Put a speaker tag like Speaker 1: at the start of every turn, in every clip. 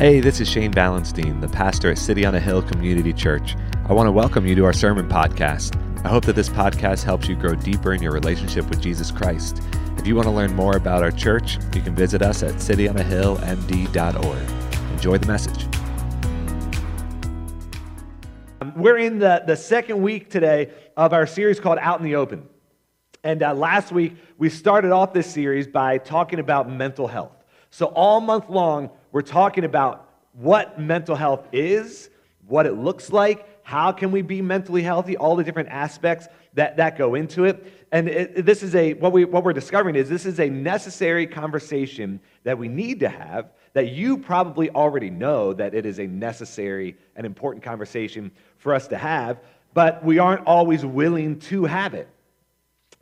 Speaker 1: Hey, this is Shane Ballenstein, the pastor at City on a Hill Community Church. I want to welcome you to our sermon podcast. I hope that this podcast helps you grow deeper in your relationship with Jesus Christ. If you want to learn more about our church, you can visit us at cityonahillmd.org. Enjoy the message.
Speaker 2: We're in the, the second week today of our series called Out in the Open. And uh, last week, we started off this series by talking about mental health. So, all month long, we're talking about what mental health is, what it looks like, how can we be mentally healthy, all the different aspects that, that go into it. And it, this is a, what, we, what we're discovering is this is a necessary conversation that we need to have, that you probably already know that it is a necessary and important conversation for us to have, but we aren't always willing to have it.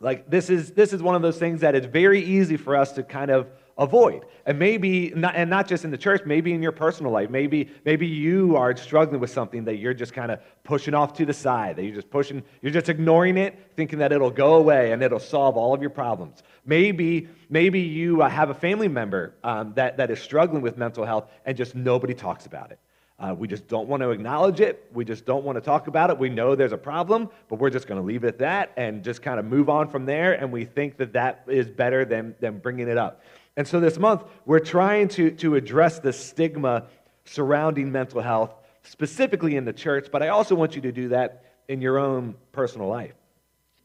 Speaker 2: Like this is this is one of those things that it's very easy for us to kind of avoid. And maybe, not, and not just in the church, maybe in your personal life. Maybe, maybe you are struggling with something that you're just kind of pushing off to the side, that you're just pushing, you're just ignoring it, thinking that it'll go away and it'll solve all of your problems. Maybe, maybe you uh, have a family member um, that, that is struggling with mental health and just nobody talks about it. Uh, we just don't want to acknowledge it. We just don't want to talk about it. We know there's a problem, but we're just going to leave it at that and just kind of move on from there. And we think that that is better than, than bringing it up. And so this month, we're trying to, to address the stigma surrounding mental health, specifically in the church, but I also want you to do that in your own personal life.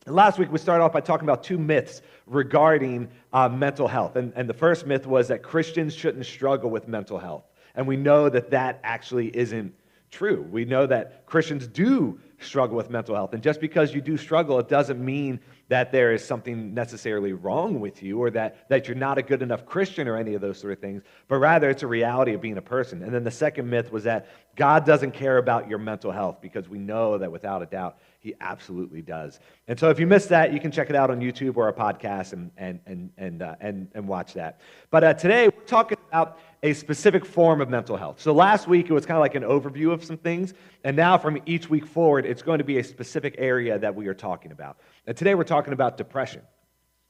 Speaker 2: Last week, we started off by talking about two myths regarding uh, mental health. And, and the first myth was that Christians shouldn't struggle with mental health. And we know that that actually isn't true. We know that Christians do struggle with mental health. And just because you do struggle, it doesn't mean that there is something necessarily wrong with you or that, that you're not a good enough Christian or any of those sort of things, but rather it's a reality of being a person. And then the second myth was that God doesn't care about your mental health because we know that without a doubt, He absolutely does. And so if you missed that, you can check it out on YouTube or a podcast and, and, and, and, uh, and, and watch that. But uh, today, we're talking about a specific form of mental health. So last week, it was kind of like an overview of some things. And now, from each week forward, it's going to be a specific area that we are talking about. And today, we're talking about depression,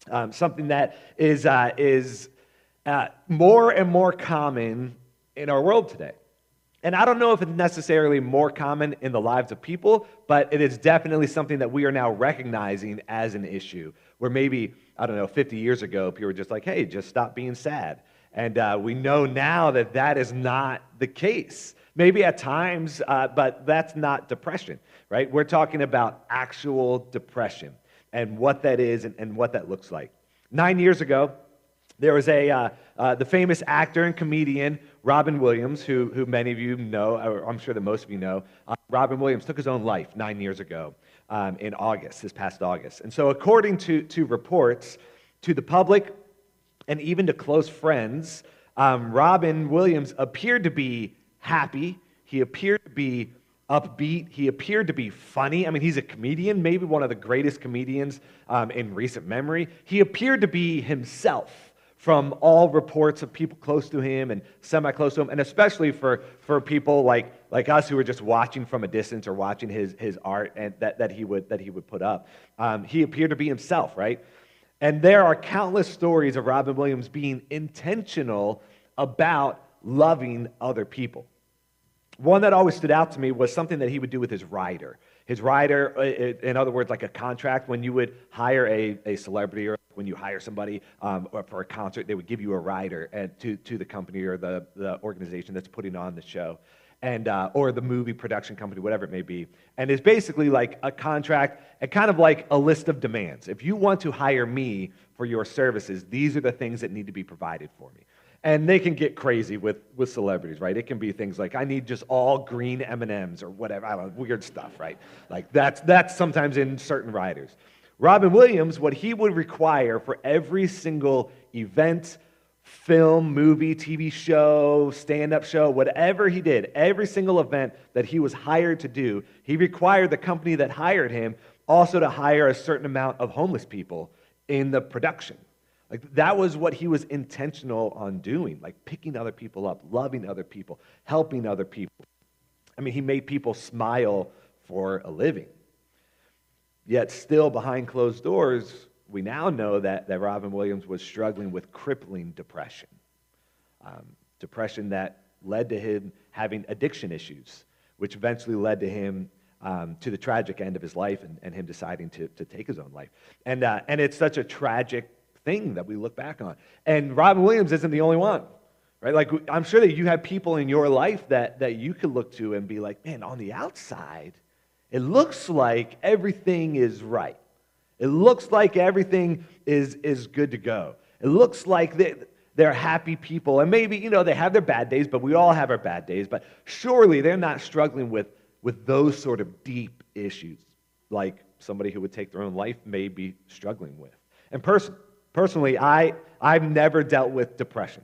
Speaker 2: um, something that is, uh, is uh, more and more common in our world today. And I don't know if it's necessarily more common in the lives of people, but it is definitely something that we are now recognizing as an issue. Where maybe, I don't know, 50 years ago, people were just like, hey, just stop being sad. And uh, we know now that that is not the case. Maybe at times, uh, but that's not depression, right? We're talking about actual depression and what that is and, and what that looks like. Nine years ago, there was a, uh, uh, the famous actor and comedian Robin Williams, who, who many of you know, or I'm sure that most of you know. Uh, Robin Williams took his own life nine years ago um, in August, this past August. And so, according to, to reports, to the public, and even to close friends, um, Robin Williams appeared to be happy. He appeared to be upbeat. He appeared to be funny. I mean, he's a comedian, maybe one of the greatest comedians um, in recent memory. He appeared to be himself from all reports of people close to him and semi close to him, and especially for, for people like, like us who were just watching from a distance or watching his, his art and that, that, he would, that he would put up. Um, he appeared to be himself, right? And there are countless stories of Robin Williams being intentional about loving other people. One that always stood out to me was something that he would do with his rider. His rider, uh, in other words, like a contract, when you would hire a, a celebrity or when you hire somebody um, for a concert, they would give you a rider to, to the company or the, the organization that's putting on the show and uh, or the movie production company, whatever it may be. And it's basically like a contract and kind of like a list of demands. If you want to hire me for your services, these are the things that need to be provided for me. And they can get crazy with, with celebrities, right? It can be things like I need just all green M&Ms or whatever, I don't know, weird stuff, right? Like that's that's sometimes in certain writers. Robin Williams, what he would require for every single event, film, movie, TV show, stand up show, whatever he did, every single event that he was hired to do, he required the company that hired him also to hire a certain amount of homeless people in the production. Like that was what he was intentional on doing, like picking other people up, loving other people, helping other people. I mean, he made people smile for a living. Yet, still behind closed doors, we now know that, that Robin Williams was struggling with crippling depression. Um, depression that, led to him having addiction issues, which eventually led to him um, to the tragic end of his life and, and him deciding to, to take his own life. And, uh, and it's such a tragic thing that we look back on. And Robin Williams isn't the only one. Right? Like, I'm sure that you have people in your life that, that you could look to and be like, man, on the outside, it looks like everything is right. It looks like everything is, is good to go. It looks like they, they're happy people. And maybe, you know, they have their bad days, but we all have our bad days. But surely they're not struggling with, with those sort of deep issues like somebody who would take their own life may be struggling with. And pers- personally, I, I've never dealt with depression.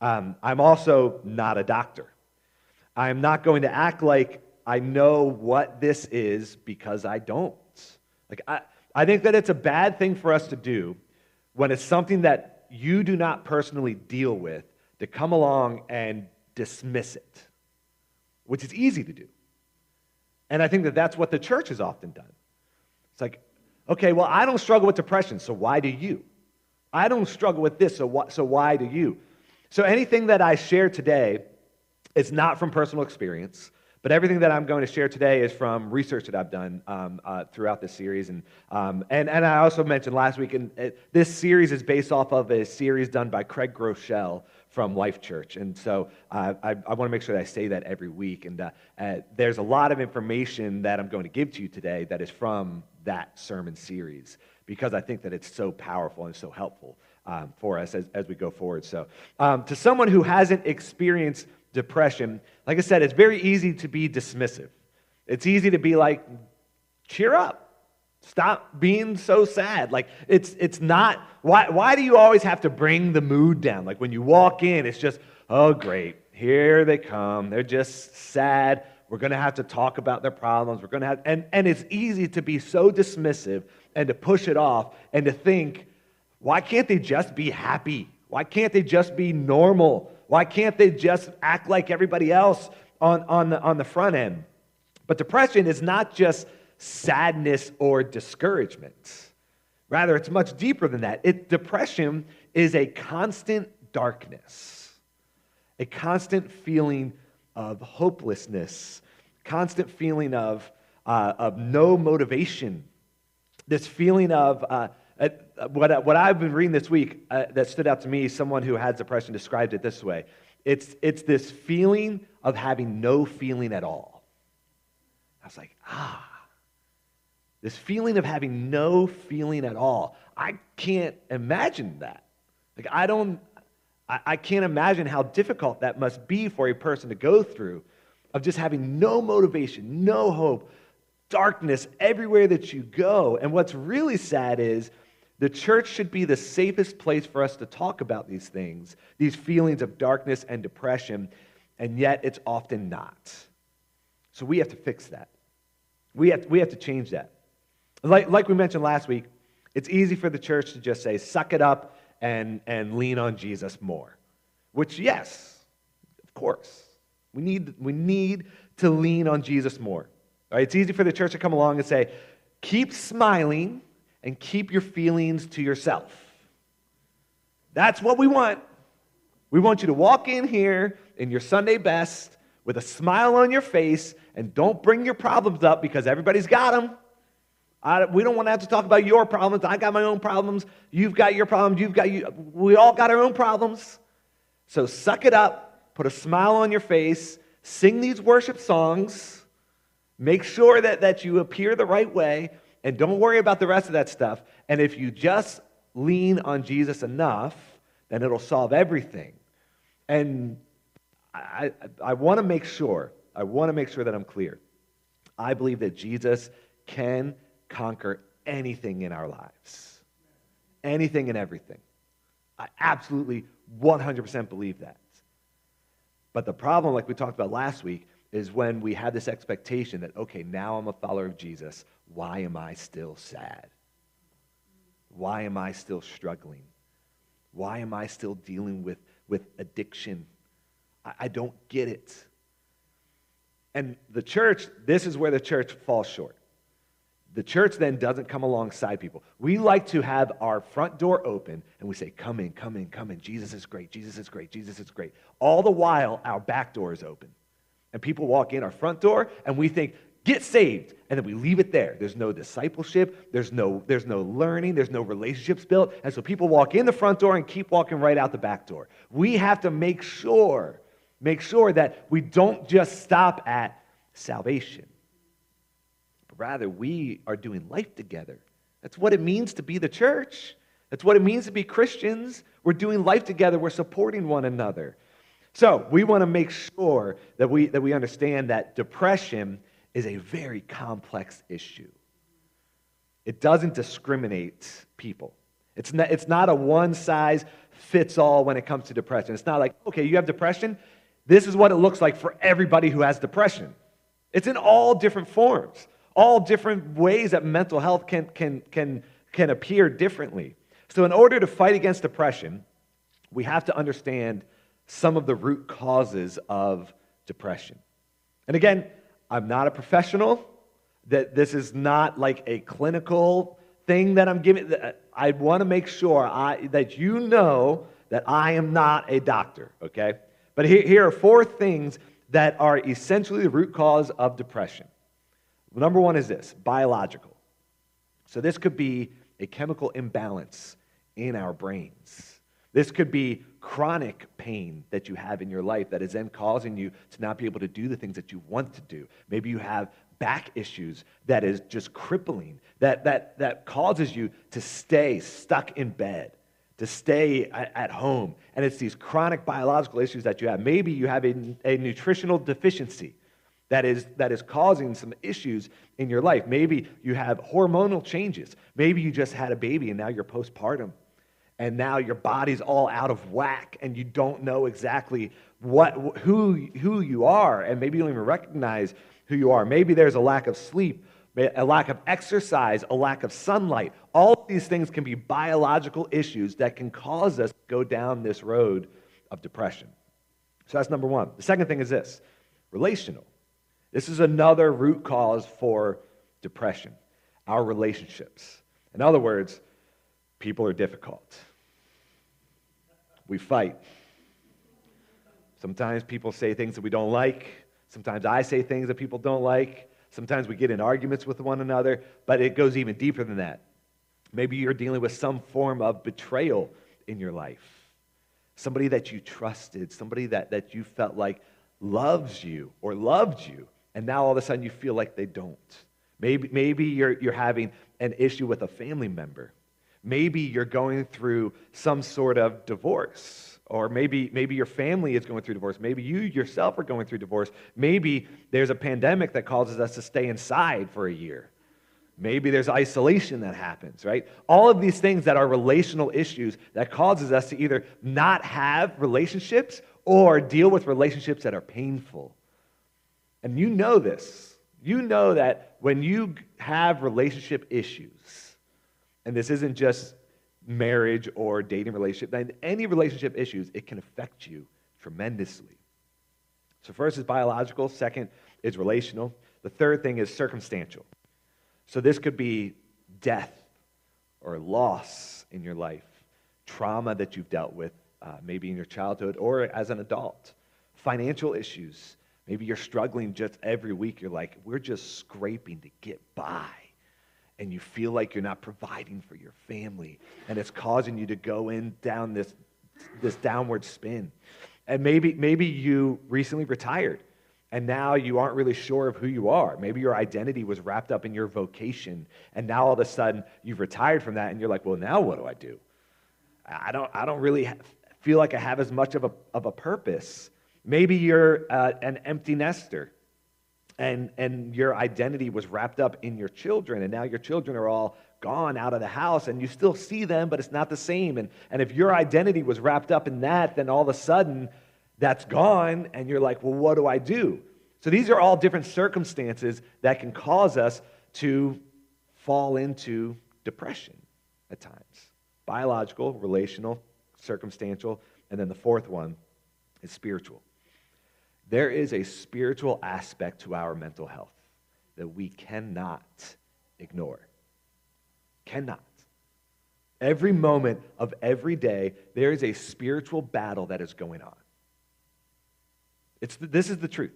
Speaker 2: Um, I'm also not a doctor. I'm not going to act like I know what this is because I don't. Like, I, I think that it's a bad thing for us to do when it's something that you do not personally deal with to come along and dismiss it, which is easy to do. And I think that that's what the church has often done. It's like, okay, well, I don't struggle with depression, so why do you? I don't struggle with this, so, wh- so why do you? So anything that I share today is not from personal experience, but everything that I'm going to share today is from research that I've done um, uh, throughout this series. And, um, and, and I also mentioned last week, and it, this series is based off of a series done by Craig Groeschel from Life Church. And so uh, I, I want to make sure that I say that every week. And uh, uh, there's a lot of information that I'm going to give to you today that is from that sermon series because I think that it's so powerful and so helpful um, for us as, as we go forward. So, um, to someone who hasn't experienced depression, like I said, it's very easy to be dismissive. It's easy to be like, cheer up. Stop being so sad. Like, it's, it's not, why, why do you always have to bring the mood down? Like, when you walk in, it's just, oh, great, here they come. They're just sad. We're going to have to talk about their problems. We're going to have, and, and it's easy to be so dismissive and to push it off and to think, why can't they just be happy? Why can't they just be normal? Why can't they just act like everybody else on, on, the, on the front end? But depression is not just sadness or discouragement. Rather, it's much deeper than that. It, depression is a constant darkness, a constant feeling of hopelessness, constant feeling of, uh, of no motivation, this feeling of uh, what, what I've been reading this week uh, that stood out to me, someone who has depression described it this way it's, it's this feeling of having no feeling at all. I was like, ah, this feeling of having no feeling at all. I can't imagine that. Like, I don't, I, I can't imagine how difficult that must be for a person to go through of just having no motivation, no hope, darkness everywhere that you go. And what's really sad is the church should be the safest place for us to talk about these things, these feelings of darkness and depression, and yet it's often not. So we have to fix that. We have, we have to change that. Like, like we mentioned last week, it's easy for the church to just say, suck it up and, and lean on Jesus more. Which, yes, of course. We need, we need to lean on Jesus more. Right? It's easy for the church to come along and say, keep smiling and keep your feelings to yourself. That's what we want. We want you to walk in here in your Sunday best with a smile on your face and don't bring your problems up because everybody's got them. I, we don't want to have to talk about your problems. I got my own problems. You've got your problems. You've got you. We all got our own problems. So suck it up. Put a smile on your face. Sing these worship songs. Make sure that, that you appear the right way and don't worry about the rest of that stuff. And if you just lean on Jesus enough, then it'll solve everything. And I, I, I want to make sure, I want to make sure that I'm clear. I believe that Jesus can conquer anything in our lives, anything and everything. I absolutely 100% believe that. But the problem, like we talked about last week, is when we have this expectation that, okay, now I'm a follower of Jesus. Why am I still sad? Why am I still struggling? Why am I still dealing with, with addiction? I, I don't get it. And the church, this is where the church falls short. The church then doesn't come alongside people. We like to have our front door open and we say, Come in, come in, come in. Jesus is great, Jesus is great, Jesus is great. All the while, our back door is open. And people walk in our front door and we think, Get saved. And then we leave it there. There's no discipleship, there's no, there's no learning, there's no relationships built. And so people walk in the front door and keep walking right out the back door. We have to make sure, make sure that we don't just stop at salvation but Rather, we are doing life together. That's what it means to be the church. That's what it means to be Christians. We're doing life together, we're supporting one another. So, we want to make sure that we, that we understand that depression is a very complex issue. It doesn't discriminate people. It's not, it's not a one size fits all when it comes to depression. It's not like, okay, you have depression. This is what it looks like for everybody who has depression. It's in all different forms all different ways that mental health can, can, can, can appear differently. So, in order to fight against depression, we have to understand some of the root causes of depression. And again, I'm not a professional, that this is not like a clinical thing that I'm giving. Uh, I want to make sure I, that you know that I am not a doctor, okay? But here, here are four things that are essentially the root cause of depression. Number one is this biological. So, this could be a chemical imbalance in our brains. This could be chronic pain that you have in your life that is then causing you to not be able to do the things that you want to do. Maybe you have back issues that is just crippling, that, that, that causes you to stay stuck in bed, to stay at home. And it's these chronic biological issues that you have. Maybe you have a, a nutritional deficiency that is, that is causing some issues in your life. Maybe you have hormonal changes. Maybe you just had a baby and now you're postpartum. And now your body's all out of whack and you don't know exactly what, who, who you are. And maybe you don't even recognize who you are. Maybe there's a lack of sleep, a lack of exercise, a lack of sunlight. All of these things can be biological issues that can cause us to go down this road of depression. So that's number one. The second thing is this relational. This is another root cause for depression our relationships. In other words, people are difficult. We fight. Sometimes people say things that we don't like. Sometimes I say things that people don't like. Sometimes we get in arguments with one another, but it goes even deeper than that. Maybe you're dealing with some form of betrayal in your life. Somebody that you trusted, somebody that, that you felt like loves you or loved you, and now all of a sudden you feel like they don't. Maybe, maybe you're, you're having an issue with a family member. Maybe you're going through some sort of divorce. Or maybe, maybe your family is going through divorce. Maybe you yourself are going through divorce. Maybe there's a pandemic that causes us to stay inside for a year. Maybe there's isolation that happens, right? All of these things that are relational issues that causes us to either not have relationships or deal with relationships that are painful and you know this. You know that when you have relationship issues, and this isn't just marriage or dating relationship, then any relationship issues, it can affect you tremendously. So, first is biological, second is relational, the third thing is circumstantial. So, this could be death or loss in your life, trauma that you've dealt with, uh, maybe in your childhood or as an adult, financial issues, Maybe you're struggling just every week. You're like, we're just scraping to get by. And you feel like you're not providing for your family. And it's causing you to go in down this, this downward spin. And maybe, maybe you recently retired and now you aren't really sure of who you are. Maybe your identity was wrapped up in your vocation. And now all of a sudden you've retired from that and you're like, well, now what do I do? I don't, I don't really feel like I have as much of a, of a purpose. Maybe you're uh, an empty nester and, and your identity was wrapped up in your children, and now your children are all gone out of the house, and you still see them, but it's not the same. And, and if your identity was wrapped up in that, then all of a sudden that's gone, and you're like, well, what do I do? So these are all different circumstances that can cause us to fall into depression at times biological, relational, circumstantial, and then the fourth one is spiritual. There is a spiritual aspect to our mental health that we cannot ignore. Cannot. Every moment of every day, there is a spiritual battle that is going on. It's the, this is the truth.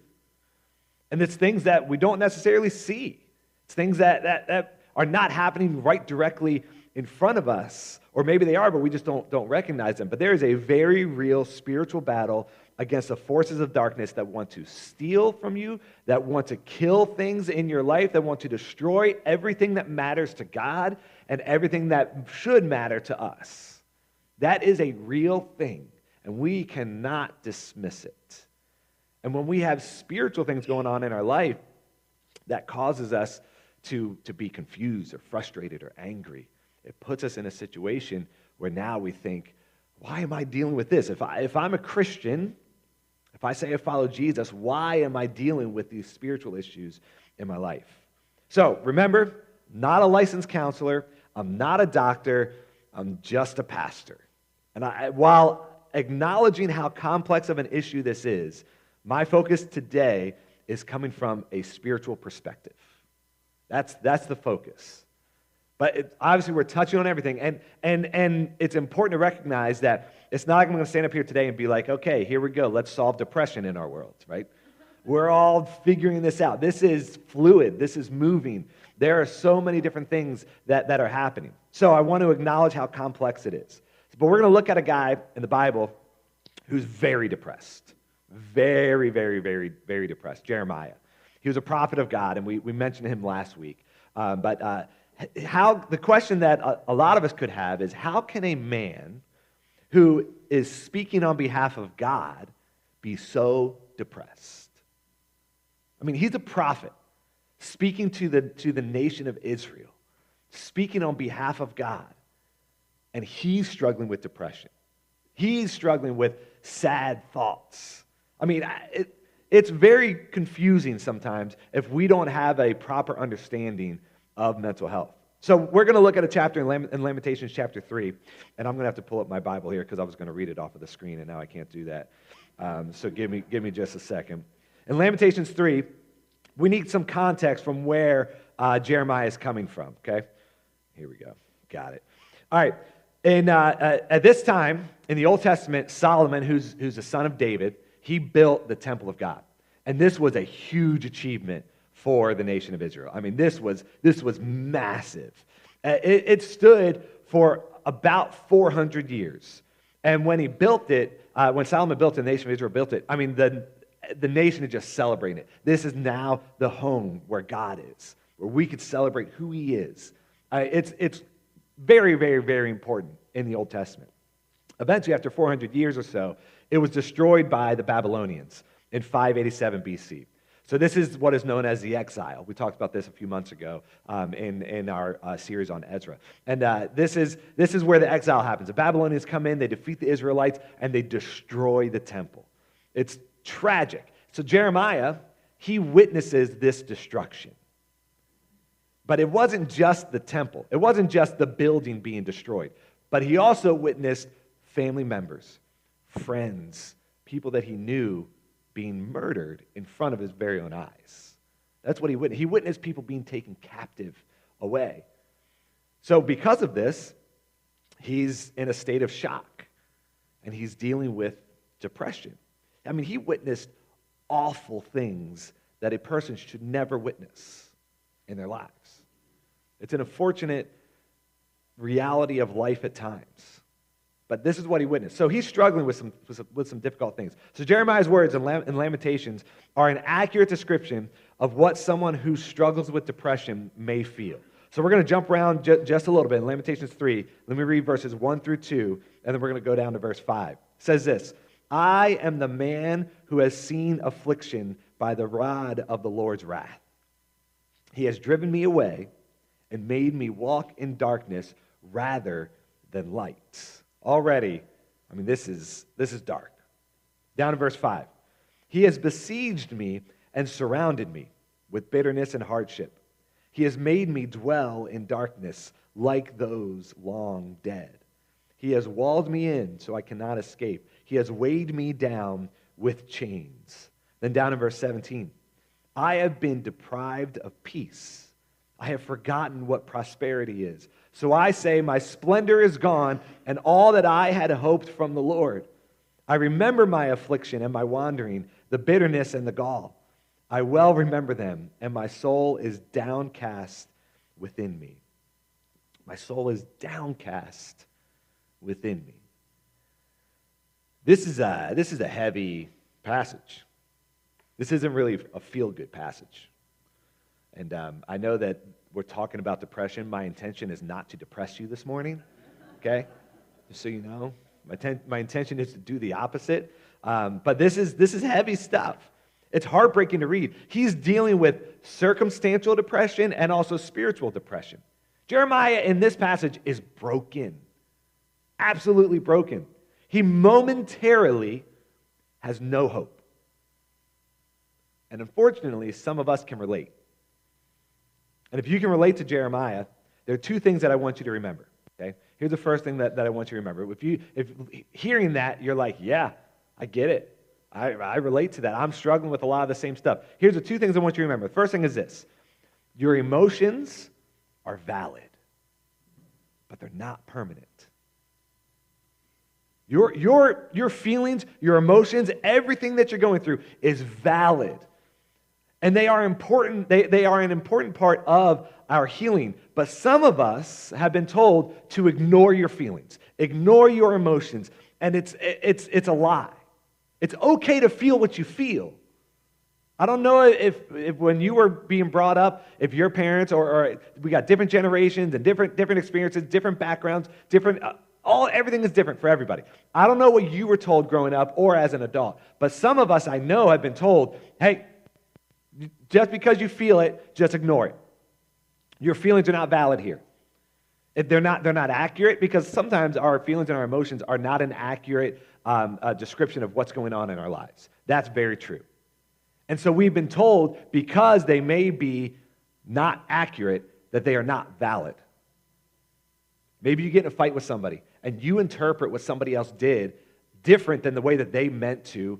Speaker 2: And it's things that we don't necessarily see. It's things that, that, that are not happening right directly in front of us. Or maybe they are, but we just don't, don't recognize them. But there is a very real spiritual battle against the forces of darkness that want to steal from you, that want to kill things in your life, that want to destroy everything that matters to God and everything that should matter to us. That is a real thing, and we cannot dismiss it. And when we have spiritual things going on in our life that causes us to, to be confused or frustrated or angry, it puts us in a situation where now we think, why am I dealing with this? If, I, if I'm a Christian, if I say I follow Jesus, why am I dealing with these spiritual issues in my life? So remember, not a licensed counselor, I'm not a doctor, I'm just a pastor. And I, while acknowledging how complex of an issue this is, my focus today is coming from a spiritual perspective. That's, that's the focus. But it, obviously, we're touching on everything. And, and, and it's important to recognize that it's not like I'm going to stand up here today and be like, okay, here we go. Let's solve depression in our world, right? We're all figuring this out. This is fluid, this is moving. There are so many different things that, that are happening. So I want to acknowledge how complex it is. But we're going to look at a guy in the Bible who's very depressed. Very, very, very, very depressed. Jeremiah. He was a prophet of God, and we, we mentioned him last week. Um, but uh, how the question that a, a lot of us could have is how can a man who is speaking on behalf of God be so depressed? I mean, he's a prophet speaking to the, to the nation of Israel, speaking on behalf of God, and he's struggling with depression. He's struggling with sad thoughts. I mean, it, it's very confusing sometimes if we don't have a proper understanding of mental health. So we're going to look at a chapter in Lamentations chapter 3, and I'm going to have to pull up my Bible here because I was going to read it off of the screen, and now I can't do that. Um, so give me, give me just a second. In Lamentations 3, we need some context from where uh, Jeremiah is coming from, okay? Here we go. Got it. All right. And uh, uh, at this time in the Old Testament, Solomon, who's, who's the son of David, he built the temple of God. And this was a huge achievement for the nation of Israel. I mean, this was, this was massive. Uh, it, it stood for about 400 years. And when he built it, uh, when Solomon built it, the nation of Israel built it, I mean, the, the nation is just celebrating it. This is now the home where God is, where we could celebrate who He is. Uh, it's, it's very, very, very important in the Old Testament. Eventually, after 400 years or so, it was destroyed by the Babylonians in 587 BC. So, this is what is known as the exile. We talked about this a few months ago um, in, in our uh, series on Ezra. And uh, this, is, this is where the exile happens. The Babylonians come in, they defeat the Israelites, and they destroy the temple. It's tragic. So Jeremiah, he witnesses this destruction. But it wasn't just the temple, it wasn't just the building being destroyed, but he also witnessed family members, friends, people that he knew being murdered in front of his very own eyes. That's what he witnessed. He witnessed people being taken captive away. So, because of this, he's in a state of shock and he's dealing with depression. I mean, he witnessed awful things that a person should never witness in their lives. It's an unfortunate reality of life at times. But this is what he witnessed. So he's struggling with some, with some, with some difficult things. So Jeremiah's words in, Lam- in Lamentations are an accurate description of what someone who struggles with depression may feel. So we're going to jump around ju- just a little bit in Lamentations 3. Let me read verses 1 through 2, and then we're going to go down to verse 5. It says this I am the man who has seen affliction by the rod of the Lord's wrath. He has driven me away and made me walk in darkness rather than light. Already, I mean, this is, this is dark. Down in verse 5. He has besieged me and surrounded me with bitterness and hardship. He has made me dwell in darkness like those long dead. He has walled me in so I cannot escape. He has weighed me down with chains. Then down in verse 17, I have been deprived of peace. I have forgotten what prosperity is. So I say, My splendor is gone, and all that I had hoped from the Lord. I remember my affliction and my wandering, the bitterness and the gall. I well remember them, and my soul is downcast within me. My soul is downcast within me. This is a, this is a heavy passage. This isn't really a feel good passage. And um, I know that we're talking about depression. My intention is not to depress you this morning, okay? Just so you know. My, ten- my intention is to do the opposite. Um, but this is, this is heavy stuff. It's heartbreaking to read. He's dealing with circumstantial depression and also spiritual depression. Jeremiah in this passage is broken, absolutely broken. He momentarily has no hope. And unfortunately, some of us can relate. And if you can relate to Jeremiah, there are two things that I want you to remember. Okay? Here's the first thing that, that I want you to remember. If you if hearing that, you're like, yeah, I get it. I, I relate to that. I'm struggling with a lot of the same stuff. Here's the two things I want you to remember. The first thing is this your emotions are valid, but they're not permanent. Your, your, your feelings, your emotions, everything that you're going through is valid. And they are important, they, they are an important part of our healing. But some of us have been told to ignore your feelings, ignore your emotions. And it's, it's, it's a lie. It's okay to feel what you feel. I don't know if, if when you were being brought up, if your parents or, or we got different generations and different, different experiences, different backgrounds, different, uh, all, everything is different for everybody. I don't know what you were told growing up or as an adult, but some of us I know have been told, hey, just because you feel it, just ignore it. Your feelings are not valid here. They're not, they're not accurate because sometimes our feelings and our emotions are not an accurate um, uh, description of what's going on in our lives. That's very true. And so we've been told because they may be not accurate that they are not valid. Maybe you get in a fight with somebody and you interpret what somebody else did different than the way that they meant to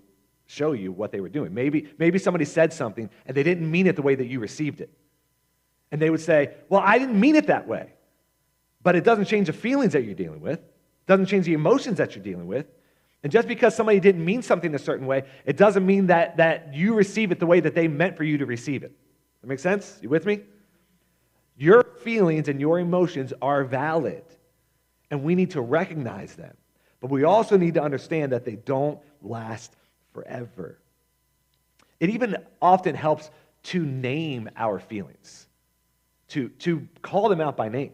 Speaker 2: show you what they were doing. Maybe, maybe somebody said something and they didn't mean it the way that you received it. And they would say, Well, I didn't mean it that way. But it doesn't change the feelings that you're dealing with, it doesn't change the emotions that you're dealing with. And just because somebody didn't mean something a certain way, it doesn't mean that, that you receive it the way that they meant for you to receive it. That makes sense? You with me? Your feelings and your emotions are valid, and we need to recognize them. But we also need to understand that they don't last forever. It even often helps to name our feelings, to, to call them out by name.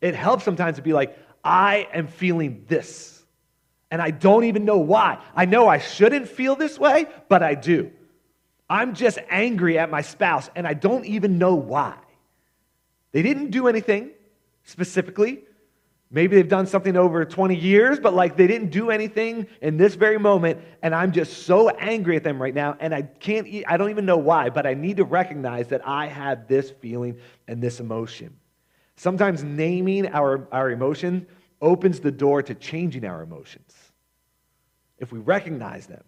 Speaker 2: It helps sometimes to be like, I am feeling this, and I don't even know why. I know I shouldn't feel this way, but I do. I'm just angry at my spouse, and I don't even know why. They didn't do anything specifically, Maybe they've done something over 20 years, but like they didn't do anything in this very moment, and I'm just so angry at them right now, and I can't, I don't even know why, but I need to recognize that I have this feeling and this emotion. Sometimes naming our, our emotion opens the door to changing our emotions. If we recognize them,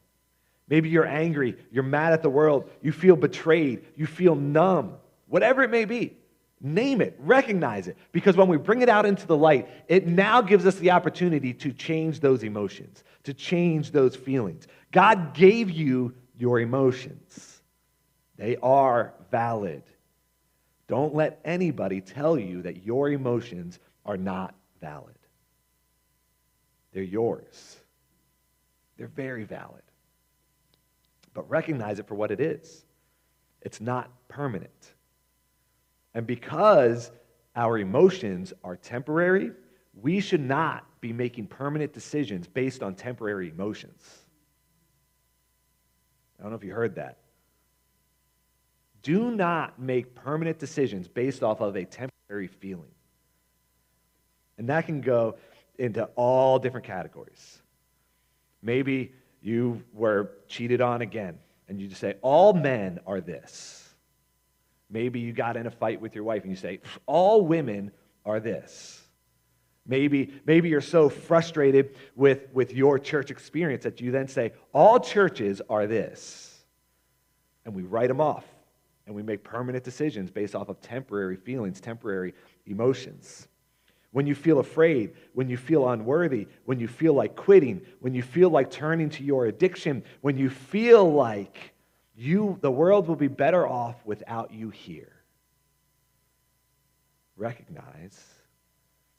Speaker 2: maybe you're angry, you're mad at the world, you feel betrayed, you feel numb, whatever it may be. Name it, recognize it, because when we bring it out into the light, it now gives us the opportunity to change those emotions, to change those feelings. God gave you your emotions, they are valid. Don't let anybody tell you that your emotions are not valid. They're yours, they're very valid. But recognize it for what it is it's not permanent. And because our emotions are temporary, we should not be making permanent decisions based on temporary emotions. I don't know if you heard that. Do not make permanent decisions based off of a temporary feeling. And that can go into all different categories. Maybe you were cheated on again, and you just say, All men are this. Maybe you got in a fight with your wife and you say, all women are this. Maybe, maybe you're so frustrated with, with your church experience that you then say, all churches are this. And we write them off. and we make permanent decisions based off of temporary feelings, temporary emotions. When you feel afraid, when you feel unworthy, when you feel like quitting, when you feel like turning to your addiction, when you feel like you the world will be better off without you here. Recognize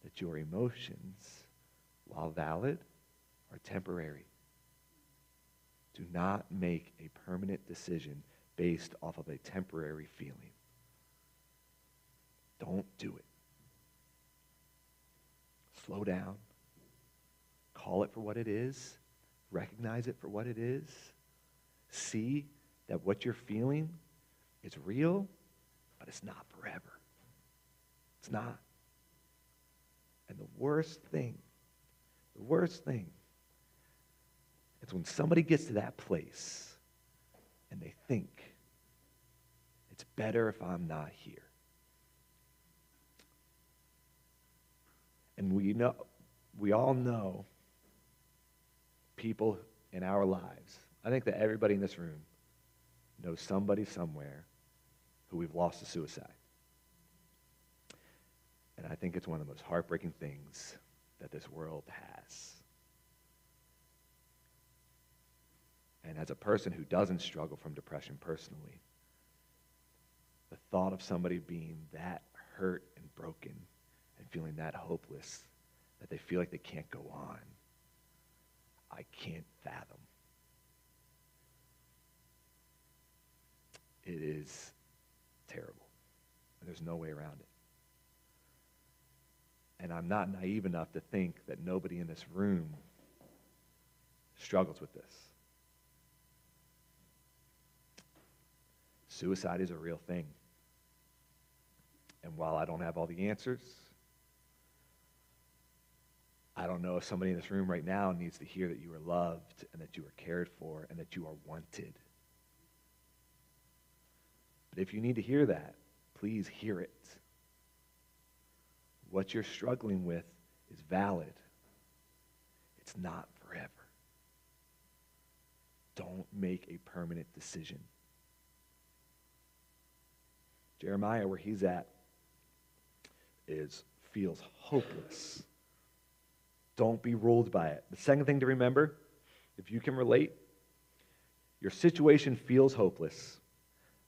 Speaker 2: that your emotions, while valid, are temporary. Do not make a permanent decision based off of a temporary feeling. Don't do it. Slow down. Call it for what it is. Recognize it for what it is. See that what you're feeling is real, but it's not forever. It's not. And the worst thing, the worst thing, is when somebody gets to that place and they think, it's better if I'm not here. And we know, we all know people in our lives. I think that everybody in this room knows somebody somewhere who we've lost to suicide. And I think it's one of the most heartbreaking things that this world has. And as a person who doesn't struggle from depression personally, the thought of somebody being that hurt and broken and feeling that hopeless that they feel like they can't go on, I can't fathom. It is terrible. And there's no way around it. And I'm not naive enough to think that nobody in this room struggles with this. Suicide is a real thing. And while I don't have all the answers, I don't know if somebody in this room right now needs to hear that you are loved and that you are cared for and that you are wanted. But if you need to hear that, please hear it. What you're struggling with is valid, it's not forever. Don't make a permanent decision. Jeremiah, where he's at, is feels hopeless. Don't be ruled by it. The second thing to remember, if you can relate, your situation feels hopeless,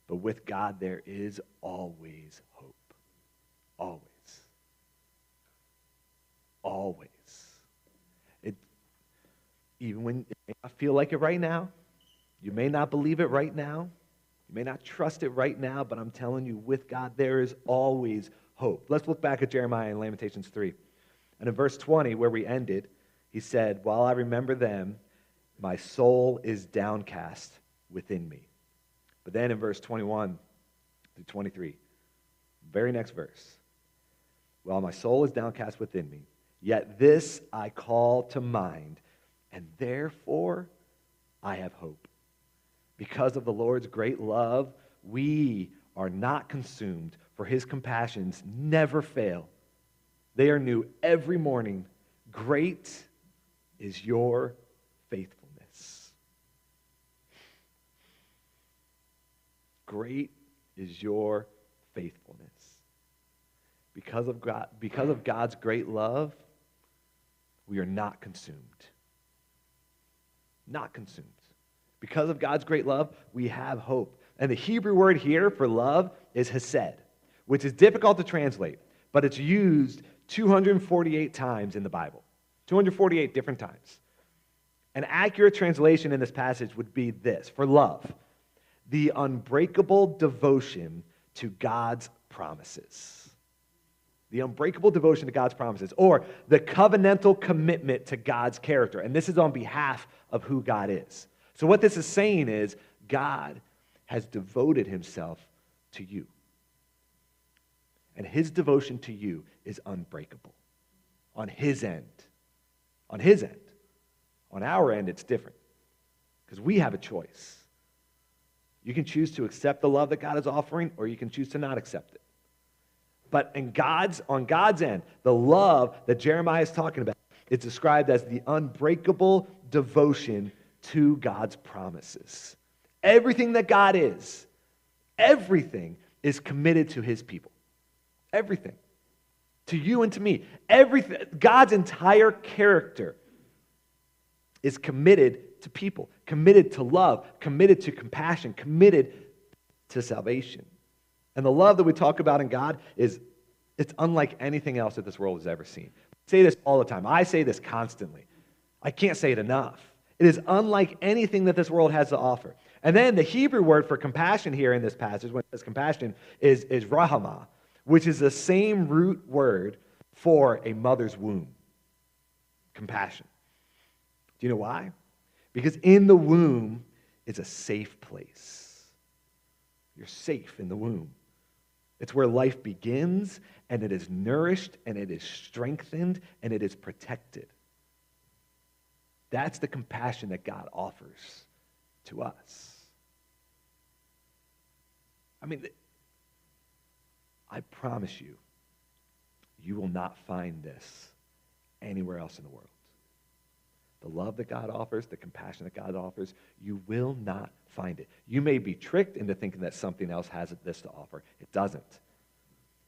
Speaker 2: but with God there is always hope. Always. Always. It, even when it may not feel like it right now, you may not believe it right now, you may not trust it right now, but I'm telling you, with God, there is always hope. Let's look back at Jeremiah in Lamentations 3. And in verse 20, where we ended, he said, While I remember them, my soul is downcast within me. But then in verse 21 through 23, very next verse, While my soul is downcast within me, yet this I call to mind, and therefore I have hope. Because of the Lord's great love, we are not consumed, for his compassions never fail. They are new every morning. Great is your faithfulness. Great is your faithfulness. Because of, God, because of God's great love, we are not consumed. Not consumed. Because of God's great love, we have hope. And the Hebrew word here for love is hesed, which is difficult to translate, but it's used 248 times in the Bible. 248 different times. An accurate translation in this passage would be this for love, the unbreakable devotion to God's promises. The unbreakable devotion to God's promises, or the covenantal commitment to God's character. And this is on behalf of who God is. So, what this is saying is God has devoted himself to you. And his devotion to you is unbreakable on his end. On his end. On our end, it's different because we have a choice. You can choose to accept the love that God is offering, or you can choose to not accept it. But in God's, on God's end, the love that Jeremiah is talking about is described as the unbreakable devotion to God's promises. Everything that God is, everything is committed to his people. Everything. To you and to me. Everything. God's entire character is committed to people, committed to love, committed to compassion, committed to salvation. And the love that we talk about in God is it's unlike anything else that this world has ever seen. I say this all the time. I say this constantly. I can't say it enough. It is unlike anything that this world has to offer. And then the Hebrew word for compassion here in this passage, when it says compassion, is, is rahama, which is the same root word for a mother's womb. Compassion. Do you know why? Because in the womb is a safe place. You're safe in the womb. It's where life begins, and it is nourished, and it is strengthened, and it is protected. That's the compassion that God offers to us. I mean, I promise you, you will not find this anywhere else in the world. The love that God offers, the compassion that God offers, you will not find it. You may be tricked into thinking that something else has this to offer. It doesn't.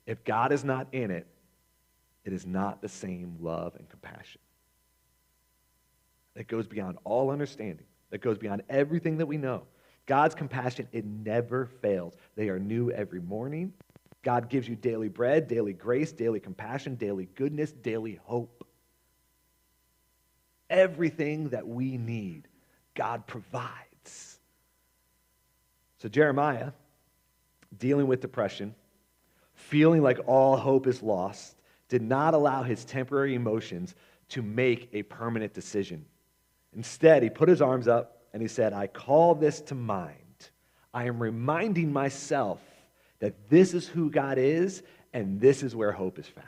Speaker 2: If God is not in it, it is not the same love and compassion. That goes beyond all understanding, that goes beyond everything that we know. God's compassion, it never fails. They are new every morning. God gives you daily bread, daily grace, daily compassion, daily goodness, daily hope. Everything that we need, God provides. So, Jeremiah, dealing with depression, feeling like all hope is lost, did not allow his temporary emotions to make a permanent decision. Instead, he put his arms up and he said, I call this to mind. I am reminding myself that this is who God is and this is where hope is found.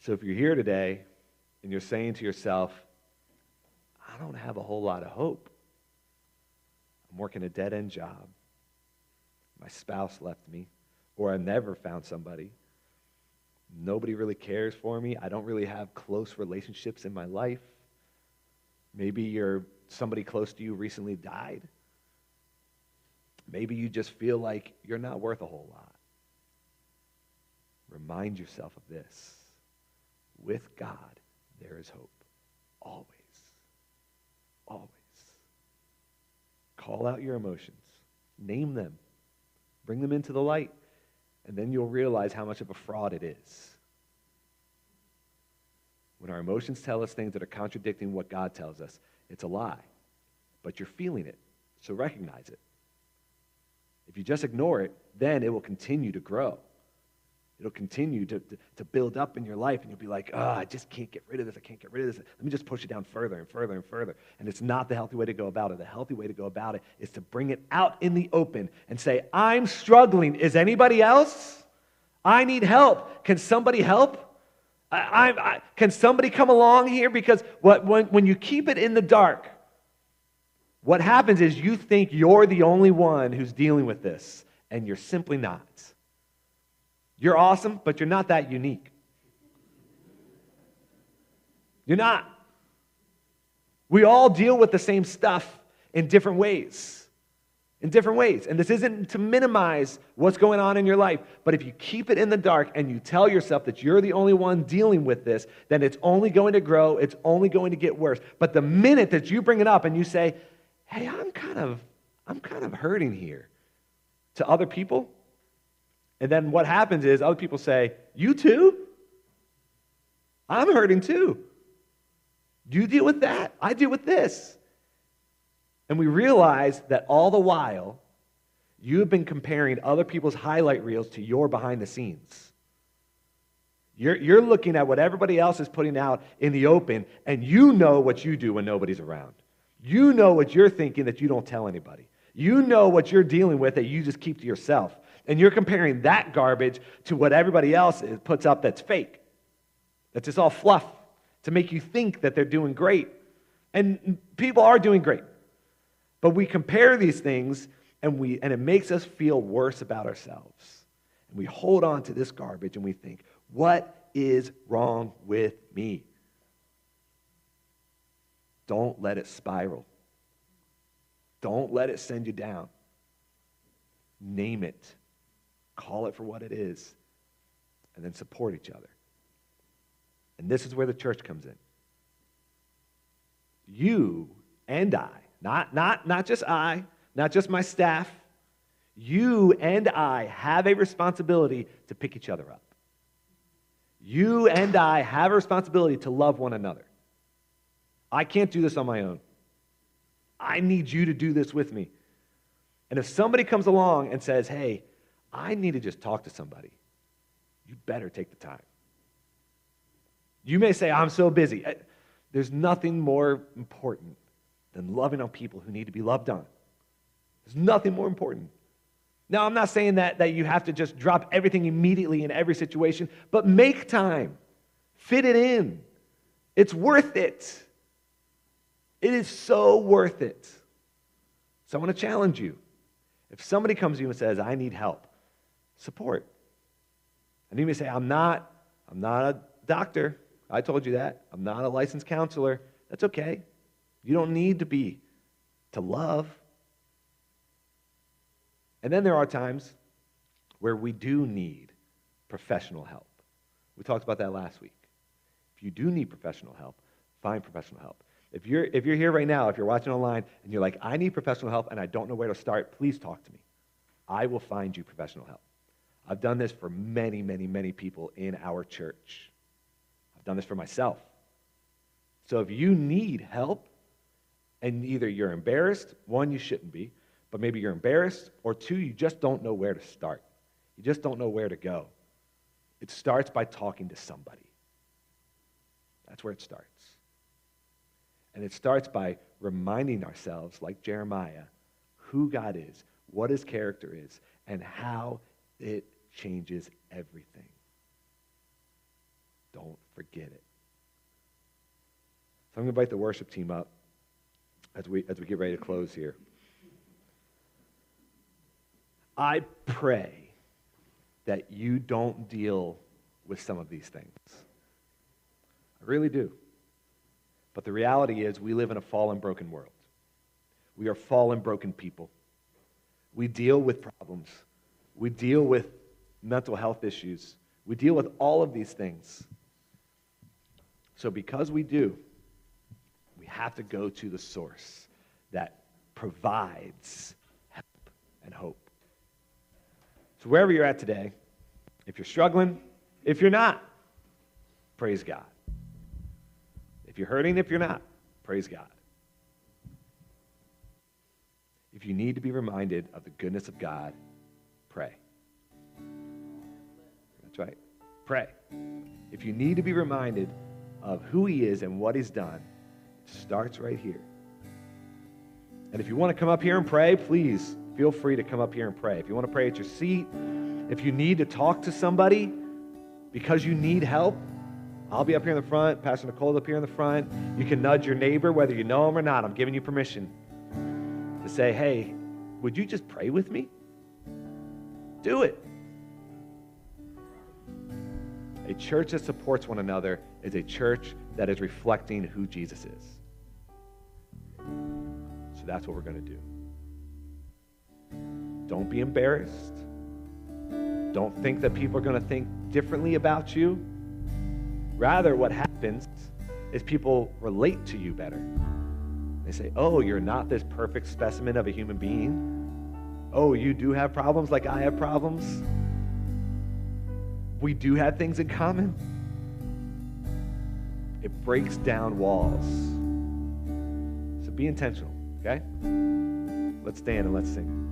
Speaker 2: So if you're here today and you're saying to yourself, I don't have a whole lot of hope. I'm working a dead end job. My spouse left me, or I never found somebody. Nobody really cares for me. I don't really have close relationships in my life. Maybe you're somebody close to you recently died. Maybe you just feel like you're not worth a whole lot. Remind yourself of this. With God, there is hope. Always. Always. Call out your emotions. Name them. Bring them into the light. And then you'll realize how much of a fraud it is. When our emotions tell us things that are contradicting what God tells us, it's a lie. But you're feeling it, so recognize it. If you just ignore it, then it will continue to grow. It'll continue to, to, to, build up in your life, and you'll be like, oh, I just can't get rid of this. I can't get rid of this. Let me just push it down further and further and further. And it's not the healthy way to go about it. The healthy way to go about it is to bring it out in the open and say, I'm struggling. Is anybody else? I need help. Can somebody help? I, I, can somebody come along here? Because what, when, when you keep it in the dark, what happens is you think you're the only one who's dealing with this, and you're simply not. You're awesome, but you're not that unique. You're not. We all deal with the same stuff in different ways in different ways. And this isn't to minimize what's going on in your life, but if you keep it in the dark and you tell yourself that you're the only one dealing with this, then it's only going to grow, it's only going to get worse. But the minute that you bring it up and you say, "Hey, I'm kind of I'm kind of hurting here." to other people, and then what happens is other people say, "You too?" I'm hurting too. You deal with that. I deal with this. And we realize that all the while, you have been comparing other people's highlight reels to your behind the scenes. You're, you're looking at what everybody else is putting out in the open, and you know what you do when nobody's around. You know what you're thinking that you don't tell anybody. You know what you're dealing with that you just keep to yourself. And you're comparing that garbage to what everybody else puts up that's fake, that's just all fluff to make you think that they're doing great. And people are doing great. But we compare these things and, we, and it makes us feel worse about ourselves. And we hold on to this garbage and we think, what is wrong with me? Don't let it spiral. Don't let it send you down. name it, call it for what it is, and then support each other. And this is where the church comes in. You and I, not, not, not just I, not just my staff, you and I have a responsibility to pick each other up. You and I have a responsibility to love one another. I can't do this on my own. I need you to do this with me. And if somebody comes along and says, hey, I need to just talk to somebody, you better take the time. You may say, I'm so busy. There's nothing more important than loving on people who need to be loved on. There's nothing more important. Now, I'm not saying that, that you have to just drop everything immediately in every situation, but make time, fit it in. It's worth it. It is so worth it. So I want to challenge you. If somebody comes to you and says, I need help, support. And you may say, I'm not, I'm not a doctor. I told you that. I'm not a licensed counselor. That's okay. You don't need to be to love. And then there are times where we do need professional help. We talked about that last week. If you do need professional help, find professional help. If you're, if you're here right now, if you're watching online, and you're like, I need professional help and I don't know where to start, please talk to me. I will find you professional help. I've done this for many, many, many people in our church. I've done this for myself. So if you need help, and either you're embarrassed, one, you shouldn't be, but maybe you're embarrassed, or two, you just don't know where to start. You just don't know where to go. It starts by talking to somebody. That's where it starts. And it starts by reminding ourselves, like Jeremiah, who God is, what his character is, and how it changes everything. Don't forget it. So I'm going to invite the worship team up as we, as we get ready to close here. I pray that you don't deal with some of these things. I really do. But the reality is, we live in a fallen, broken world. We are fallen, broken people. We deal with problems. We deal with mental health issues. We deal with all of these things. So, because we do, we have to go to the source that provides help and hope. So, wherever you're at today, if you're struggling, if you're not, praise God. If you're hurting, if you're not, praise God. If you need to be reminded of the goodness of God, pray. Pray. If you need to be reminded of who He is and what He's done, starts right here. And if you want to come up here and pray, please feel free to come up here and pray. If you want to pray at your seat, if you need to talk to somebody because you need help, I'll be up here in the front. Pastor Nicole up here in the front. You can nudge your neighbor, whether you know him or not. I'm giving you permission to say, hey, would you just pray with me? Do it. A church that supports one another is a church that is reflecting who Jesus is. So that's what we're going to do. Don't be embarrassed. Don't think that people are going to think differently about you. Rather, what happens is people relate to you better. They say, Oh, you're not this perfect specimen of a human being. Oh, you do have problems like I have problems. We do have things in common. It breaks down walls. So be intentional, okay? Let's stand and let's sing.